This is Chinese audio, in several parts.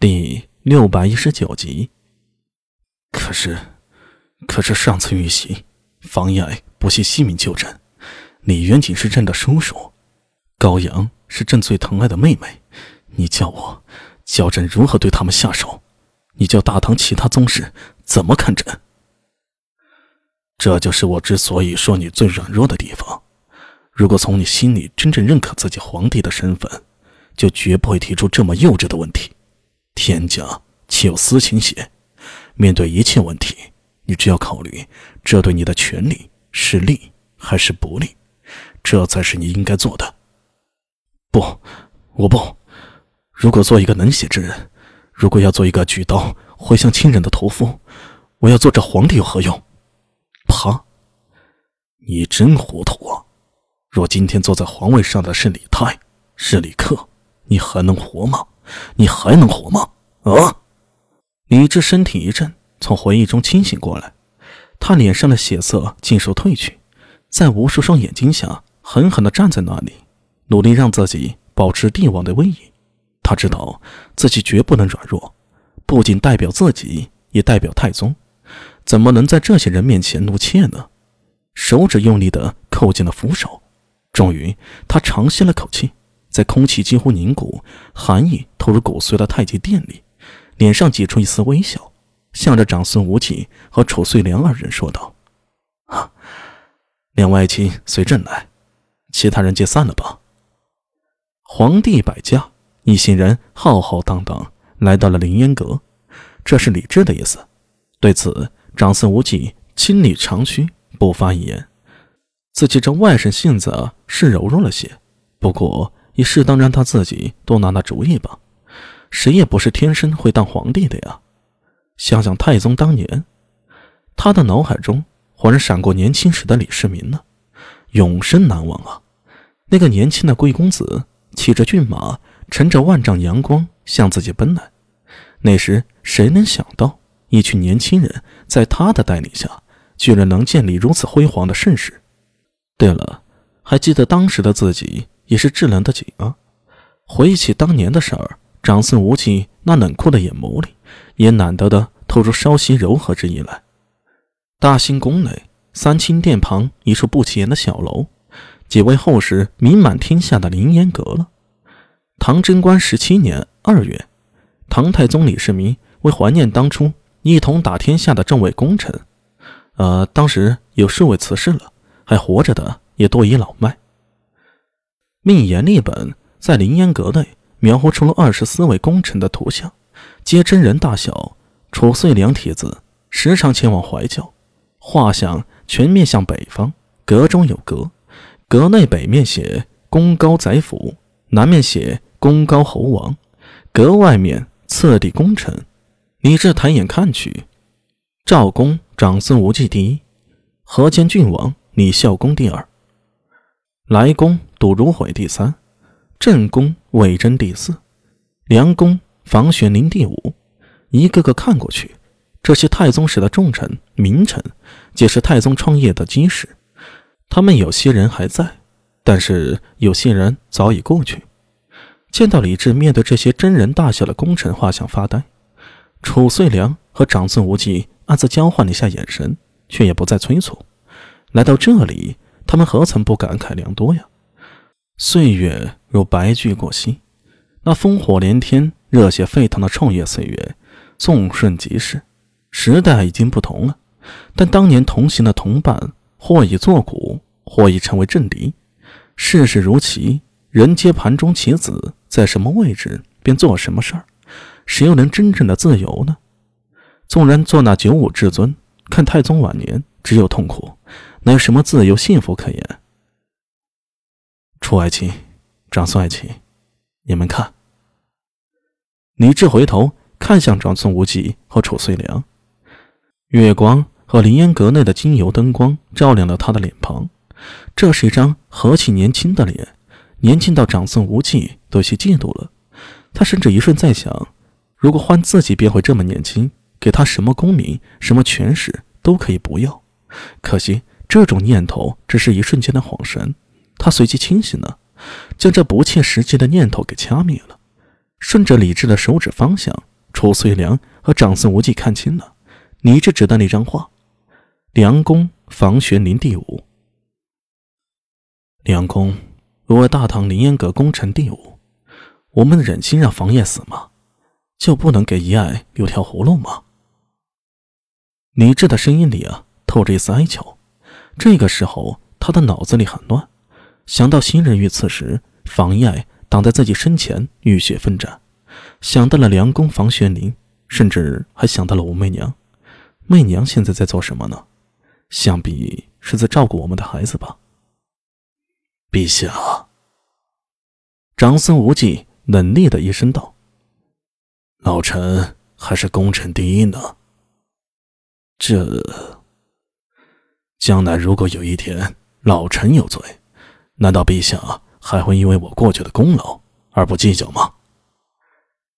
第六百一十九集。可是，可是上次遇袭，方爱不惜性命救朕，李元锦是朕的叔叔，高阳是朕最疼爱的妹妹。你叫我，叫朕如何对他们下手？你叫大唐其他宗室怎么看朕？这就是我之所以说你最软弱的地方。如果从你心里真正认可自己皇帝的身份，就绝不会提出这么幼稚的问题。天家岂有私情血？面对一切问题，你只要考虑这对你的权利是利还是不利，这才是你应该做的。不，我不。如果做一个能写之人，如果要做一个举刀挥向亲人的屠夫，我要做这皇帝有何用？啪！你真糊涂啊！若今天坐在皇位上的是李泰，是李克，你还能活吗？你还能活吗？啊！李治身体一震，从回忆中清醒过来，他脸上的血色尽数褪去，在无数双眼睛下狠狠地站在那里，努力让自己保持帝王的威仪。他知道自己绝不能软弱，不仅代表自己，也代表太宗，怎么能在这些人面前怒怯呢？手指用力地扣紧了扶手，终于，他长吸了口气。在空气几乎凝固、寒意透入骨髓的太极殿里，脸上挤出一丝微笑，向着长孙无忌和楚遂良二人说道：“，两位爱卿随朕来，其他人皆散了吧。”皇帝百驾，一行人浩浩荡荡来到了凌烟阁，这是李治的意思。对此，长孙无忌亲理长须，不发一言。自己这外甥性子是柔弱了些，不过。你适当让他自己多拿拿主意吧，谁也不是天生会当皇帝的呀。想想太宗当年，他的脑海中忽然闪过年轻时的李世民呢，永生难忘啊！那个年轻的贵公子骑着骏马，乘着万丈阳光向自己奔来。那时谁能想到，一群年轻人在他的带领下，居然能建立如此辉煌的盛世？对了，还记得当时的自己？也是智能的紧啊！回忆起当年的事儿，长孙无忌那冷酷的眼眸里，也难得的透出稍息柔和之意来。大兴宫内，三清殿旁一处不起眼的小楼，几位后世名满天下的凌烟阁了。唐贞观十七年二月，唐太宗李世民为怀念当初一同打天下的众位功臣，呃，当时有数位辞世了，还活着的也多已老迈。命言立本在凌烟阁内描绘出了二十四位功臣的图像，皆真人大小。楚遂良体子时常前往怀教，画像全面向北方，阁中有阁，阁内北面写“功高宰辅”，南面写“功高侯王”，阁外面次第功臣。李治抬眼看去，赵公长孙无忌第一，河间郡王李孝公第二。来公杜如晦第三，正宫魏征第四，梁公房玄龄第五。一个个看过去，这些太宗时的重臣名臣，皆是太宗创业的基石。他们有些人还在，但是有些人早已过去。见到李治面对这些真人大小的功臣画像发呆，褚遂良和长孙无忌暗自交换了一下眼神，却也不再催促。来到这里。他们何曾不感慨良多呀？岁月如白驹过隙，那烽火连天、热血沸腾的创业岁月纵瞬即逝。时代已经不同了，但当年同行的同伴，或已作古，或已成为政敌。世事如棋，人皆盘中棋子，在什么位置便做什么事儿，谁又能真正的自由呢？纵然做那九五至尊，看太宗晚年只有痛苦。哪有什么自由幸福可言？楚爱卿、长孙爱卿，你们看。李治回头看向长孙无忌和楚遂良，月光和凌烟阁内的精油灯光照亮了他的脸庞。这是一张何其年轻的脸，年轻到长孙无忌都有些嫉妒了。他甚至一瞬在想，如果换自己变会这么年轻，给他什么功名、什么权势都可以不要。可惜。这种念头只是一瞬间的恍神，他随即清醒了，将这不切实际的念头给掐灭了。顺着李治的手指方向，楚遂良和长孙无忌看清了，李治指的那张画，梁公房玄龄第五。梁公，我大唐凌烟阁功臣第五，我们忍心让房爷死吗？就不能给遗爱留条活路吗？李治的声音里啊，透着一丝哀求。这个时候，他的脑子里很乱，想到新人遇刺时，房遗爱挡在自己身前，浴血奋战，想到了梁公房玄龄，甚至还想到了武媚娘。媚娘现在在做什么呢？想必是在照顾我们的孩子吧。陛下，长孙无忌冷厉的一声道。老臣还是功臣第一呢。这将来如果有一天老臣有罪，难道陛下还会因为我过去的功劳而不计较吗？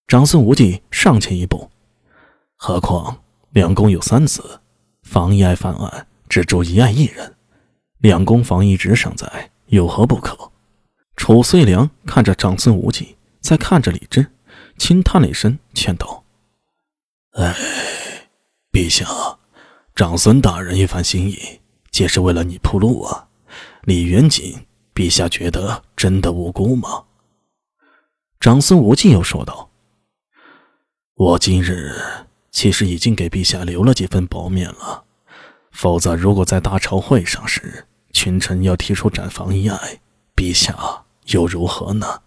长孙无忌上前一步，何况两宫有三子，房遗爱犯案只诛遗爱一人，两宫房一直尚在，有何不可？楚遂良看着长孙无忌，再看着李治。轻叹了一声，劝道：“哎，陛下，长孙大人一番心意，皆是为了你铺路啊。李元锦，陛下觉得真的无辜吗？”长孙无忌又说道：“我今日其实已经给陛下留了几分薄面了，否则如果在大朝会上时，群臣要提出斩房一案，陛下又如何呢？”